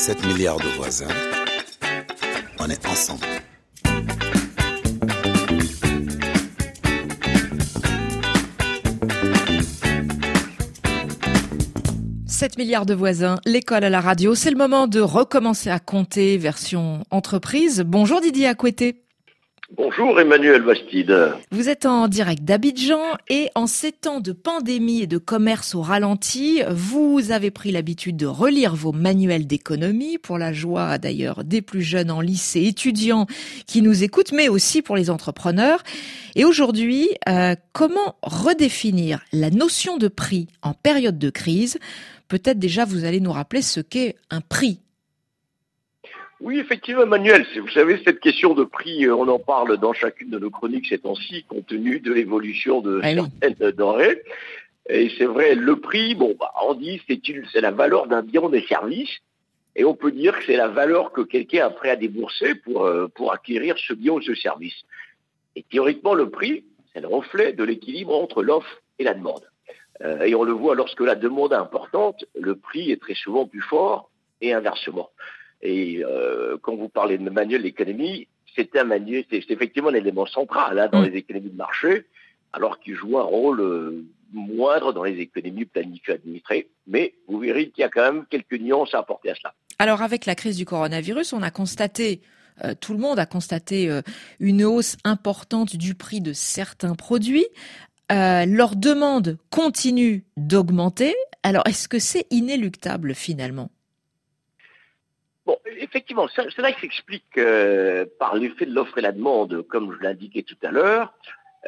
7 milliards de voisins. On est ensemble. « 7 milliards de voisins, l'école à la radio, c'est le moment de recommencer à compter version entreprise. Bonjour Didier Acouetté. Bonjour Emmanuel Bastide. Vous êtes en direct d'Abidjan et en ces temps de pandémie et de commerce au ralenti, vous avez pris l'habitude de relire vos manuels d'économie pour la joie d'ailleurs des plus jeunes en lycée, étudiants qui nous écoutent, mais aussi pour les entrepreneurs. Et aujourd'hui, euh, comment redéfinir la notion de prix en période de crise? Peut-être déjà vous allez nous rappeler ce qu'est un prix oui, effectivement, Emmanuel, vous savez, cette question de prix, euh, on en parle dans chacune de nos chroniques ces temps-ci, compte tenu de l'évolution de ah certaines denrées. Et c'est vrai, le prix, bon, bah, on dit c'est c'est la valeur d'un bien ou des services, et on peut dire que c'est la valeur que quelqu'un a prêt à débourser pour, euh, pour acquérir ce bien ou ce service. Et théoriquement, le prix, c'est le reflet de l'équilibre entre l'offre et la demande. Euh, et on le voit lorsque la demande est importante, le prix est très souvent plus fort et inversement. Et euh, quand vous parlez de manuel d'économie, c'est un manuel, c'est effectivement un élément central hein, dans mm. les économies de marché, alors qu'il joue un rôle euh, moindre dans les économies planifiées administrées. Mais vous verrez qu'il y a quand même quelques nuances à apporter à cela. Alors avec la crise du coronavirus, on a constaté euh, tout le monde a constaté une hausse importante du prix de certains produits. leur demande continue d'augmenter. Alors, est-ce que c'est inéluctable finalement? Bon, effectivement, cela s'explique euh, par l'effet de l'offre et la demande, comme je l'indiquais tout à l'heure,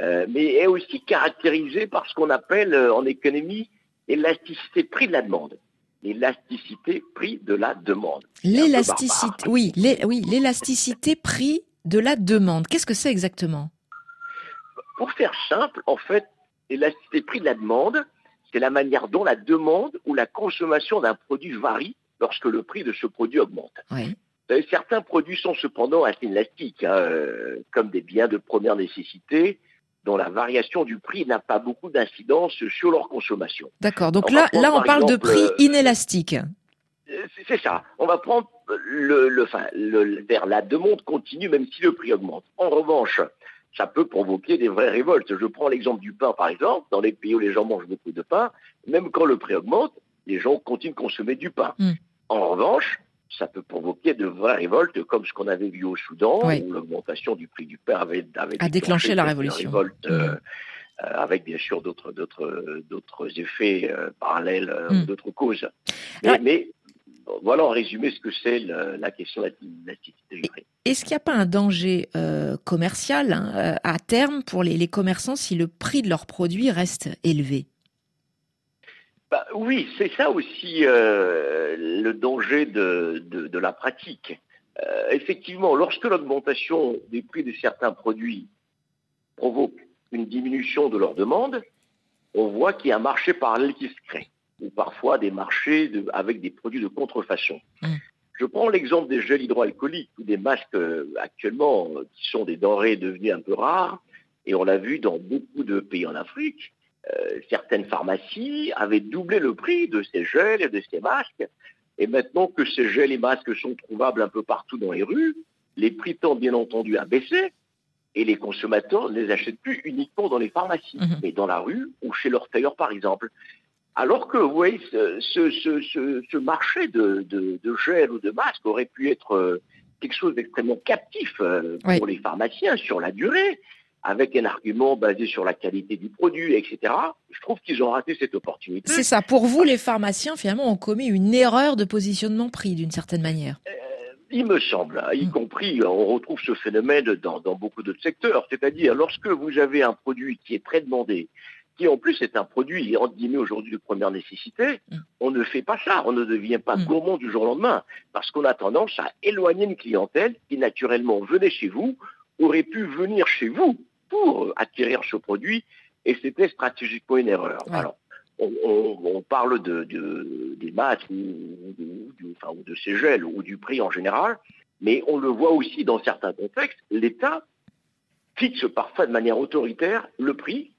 euh, mais est aussi caractérisé par ce qu'on appelle euh, en économie l'élasticité prix de la demande. L'élasticité prix de la demande. L'élasticité, oui, oui, l'élasticité prix de la demande. Qu'est-ce que c'est exactement? Pour faire simple, en fait, l'élasticité prix de la demande, c'est la manière dont la demande ou la consommation d'un produit varie lorsque le prix de ce produit augmente. certains produits sont cependant assez élastiques, hein, euh, comme des biens de première nécessité, dont la variation du prix n'a pas beaucoup d'incidence sur leur consommation. D'accord. Donc là, là, on parle de prix euh, inélastique. Euh, c'est ça. On va prendre le, le, vers la demande continue, même si le prix augmente. En revanche, ça peut provoquer des vraies révoltes. Je prends l'exemple du pain, par exemple. Dans les pays où les gens mangent beaucoup de pain, même quand le prix augmente, les gens continuent de consommer du pain. Hmm. En revanche, ça peut provoquer de vraies révoltes, comme ce qu'on avait vu au Soudan, où l'augmentation du prix du pain avait, a déclenché la révolution. Révolte, mmh. euh, euh, avec bien sûr d'autres d'autres effets euh, parallèles, mmh. d'autres causes. Mais, voilà en résumé ce que c'est la question de la. Est-ce qu'il n'y a pas un danger commercial hein, à terme pour les commerçants si le prix de leurs produits reste élevé? Bah, oui, c'est ça aussi euh, le danger de, la pratique. Euh, effectivement, lorsque l'augmentation des prix de certains produits provoque une diminution de leur demande, on voit qu'il y a un marché parallèle qui se crée, ou parfois des marchés avec des produits de contrefaçon. Mmh. Je prends l'exemple des gels hydroalcooliques ou des masques euh, actuellement qui sont des denrées devenues un peu rares, et on l'a vu dans beaucoup de pays en Afrique. Euh, certaines pharmacies avaient doublé le prix de ces gels et de ces masques. Et maintenant que ces gels et masques sont trouvables un peu partout dans les rues, les prix tendent bien entendu à baisser et les consommateurs ne les achètent plus uniquement dans les pharmacies, mhm. mais dans la rue ou chez leur tailleur par exemple. Alors que, vous voyez, ce, marché de, de, gel ou de masques aurait pu être euh, quelque chose d'extrêmement captif euh, pour les pharmaciens sur la durée avec un argument basé sur la qualité du produit, etc. Je trouve qu'ils ont raté cette opportunité. C'est ça. Pour vous, les pharmaciens, finalement, ont commis une erreur de positionnement prix, d'une certaine manière. Euh, il me semble, y mm. compris, on retrouve ce phénomène dans, beaucoup d'autres secteurs. C'est-à-dire, lorsque vous avez un produit qui est très demandé, qui en plus est un produit, entre guillemets, aujourd'hui de première nécessité, mm. on ne fait pas ça. On ne devient pas mm. gourmand du jour au lendemain. Parce qu'on a tendance à éloigner une clientèle qui, naturellement, venait chez vous, aurait pu venir chez vous pour acquérir ce produit et c'était stratégiquement une erreur. Alors, on, parle de, des masques ou, de ces gels ou du prix en général, mais on le voit aussi dans certains contextes, l'État fixe parfois de manière autoritaire le prix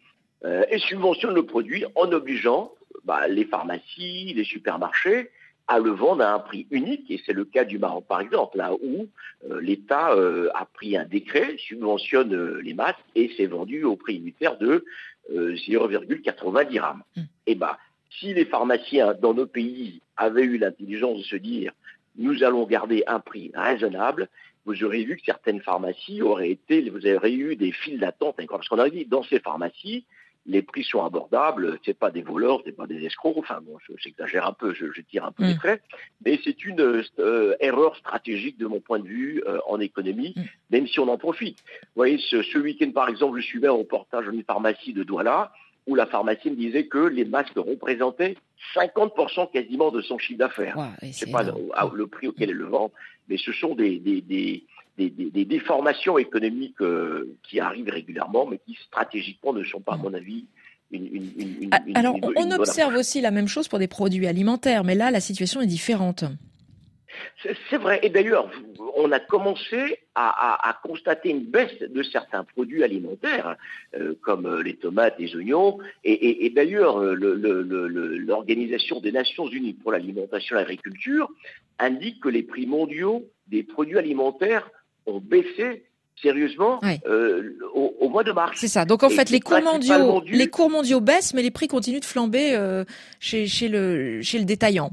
euh, et subventionne le produit en obligeant bah, les pharmacies, les supermarchés à le vendre à un prix unique, et c'est le cas du Maroc par exemple, là où euh, l'État euh, a pris un décret, subventionne euh, les masques, et c'est vendu au prix unitaire de 0,90 dirhams. Mm. Et eh ben, si les pharmaciens dans nos pays avaient eu l'intelligence de se dire nous allons garder un prix raisonnable, vous aurez vu que certaines pharmacies auraient été, vous aurez eu des files d'attente, parce qu'on a dit dans ces pharmacies, les prix sont abordables, c'est pas des voleurs, c'est pas des escrocs, enfin bon, j'exagère un peu, je, tire un peu les mm. traits, mais c'est une euh, erreur stratégique de mon point de vue euh, en économie, mm. même si on en profite. Vous voyez, ce, week-end par exemple, je suivais un reportage dans une pharmacie de Douala, où la pharmacie me disait que les masques représentaient 50% quasiment de son chiffre d'affaires. Ne sais pas le, prix auquel elle le vend, mais ce sont des, des, déformations économiques euh, qui arrivent régulièrement, mais qui stratégiquement ne sont pas, à mon avis, une, une, ah, Alors, on observe aussi la même chose pour des produits alimentaires, mais là, la situation est différente. C'est vrai. Et d'ailleurs, on a commencé à, constater une baisse de certains produits alimentaires, euh, comme euh, les tomates, les oignons. Et, d'ailleurs, l'Organisation des Nations Unies pour l'alimentation et l'agriculture indique que les prix mondiaux des produits alimentaires ont baissé sérieusement euh, au, mois de mars. C'est ça. Donc en fait, les cours mondiaux, les cours mondiaux baissent, mais les prix continuent de flamber euh, chez, chez, le, chez le détaillant.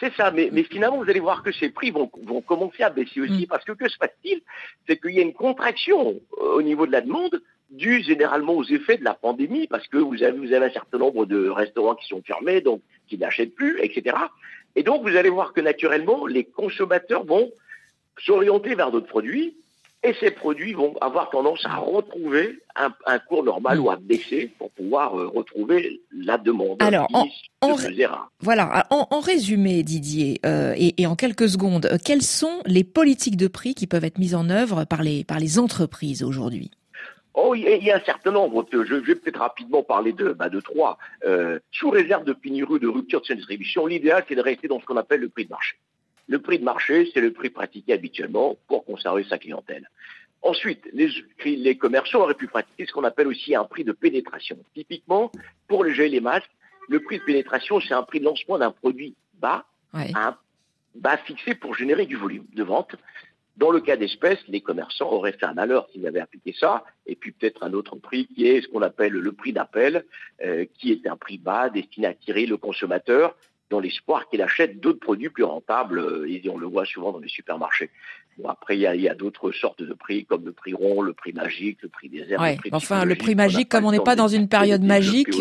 C'est ça, mais, mais, finalement, vous allez voir que ces prix vont, vont commencer à baisser aussi, mm. parce que que se passe-t-il? C'est qu'il y a une contraction euh, au niveau de la demande, due généralement aux effets de la pandémie, parce que vous avez, vous avez un certain nombre de restaurants qui sont fermés, donc qui n'achètent plus, etc. Et donc, vous allez voir que naturellement, les consommateurs vont s'orienter vers d'autres produits et ces produits vont avoir tendance à retrouver un, cours normal ou à baisser pour pouvoir euh, retrouver la demande. Alors, en, voilà, en, résumé, Didier, euh, et, en quelques secondes, euh, quelles sont les politiques de prix qui peuvent être mises en œuvre par les, par les entreprises aujourd'hui? Oh, il y, a un certain nombre. Je vais peut-être rapidement parler de, bah, de trois. sous réserve de pénurie de rupture de cette distribution, l'idéal, c'est de rester dans ce qu'on appelle le prix de marché. Le prix de marché, c'est le prix pratiqué habituellement pour conserver sa clientèle. Ensuite, les, commerçants auraient pu pratiquer ce qu'on appelle aussi un prix de pénétration. Typiquement, pour les gels et les masques, le prix de pénétration, c'est un prix de lancement d'un produit bas, un bas fixé pour générer du volume de vente. Dans le cas d'espèces, les commerçants auraient fait un malheur s'ils avaient appliqué ça, et puis peut-être un autre prix qui est ce qu'on appelle le prix d'appel, euh, qui est un prix bas destiné à attirer le consommateur dans l'espoir qu'il achète d'autres produits plus rentables, euh, et on le voit souvent dans les supermarchés. Bon, après, il y a, d'autres sortes de prix, comme le prix rond, le prix magique, le prix désert. Ouais, enfin, le prix magique, comme on n'est pas dans une période magique,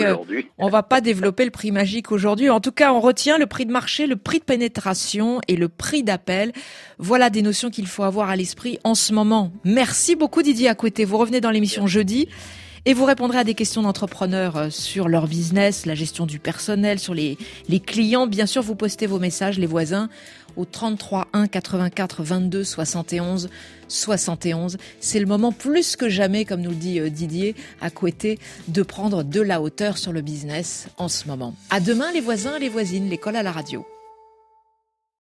on va pas développer le prix magique aujourd'hui. En tout cas, on retient le prix de marché, le prix de pénétration et le prix d'appel. Voilà des notions qu'il faut avoir à l'esprit en ce moment. Merci beaucoup Didier Acoueté. Vous revenez dans l'émission jeudi. Et vous répondrez à des questions d'entrepreneurs euh, sur leur business, la gestion du personnel, sur les, les clients. Bien sûr, vous postez vos messages, les voisins, au 33 1 84 22 71 71. C'est le moment plus que jamais, comme nous le dit euh, Didier, à Couetter, de prendre de la hauteur sur le business en ce moment. À demain, les voisins et les voisines, l'école à la radio.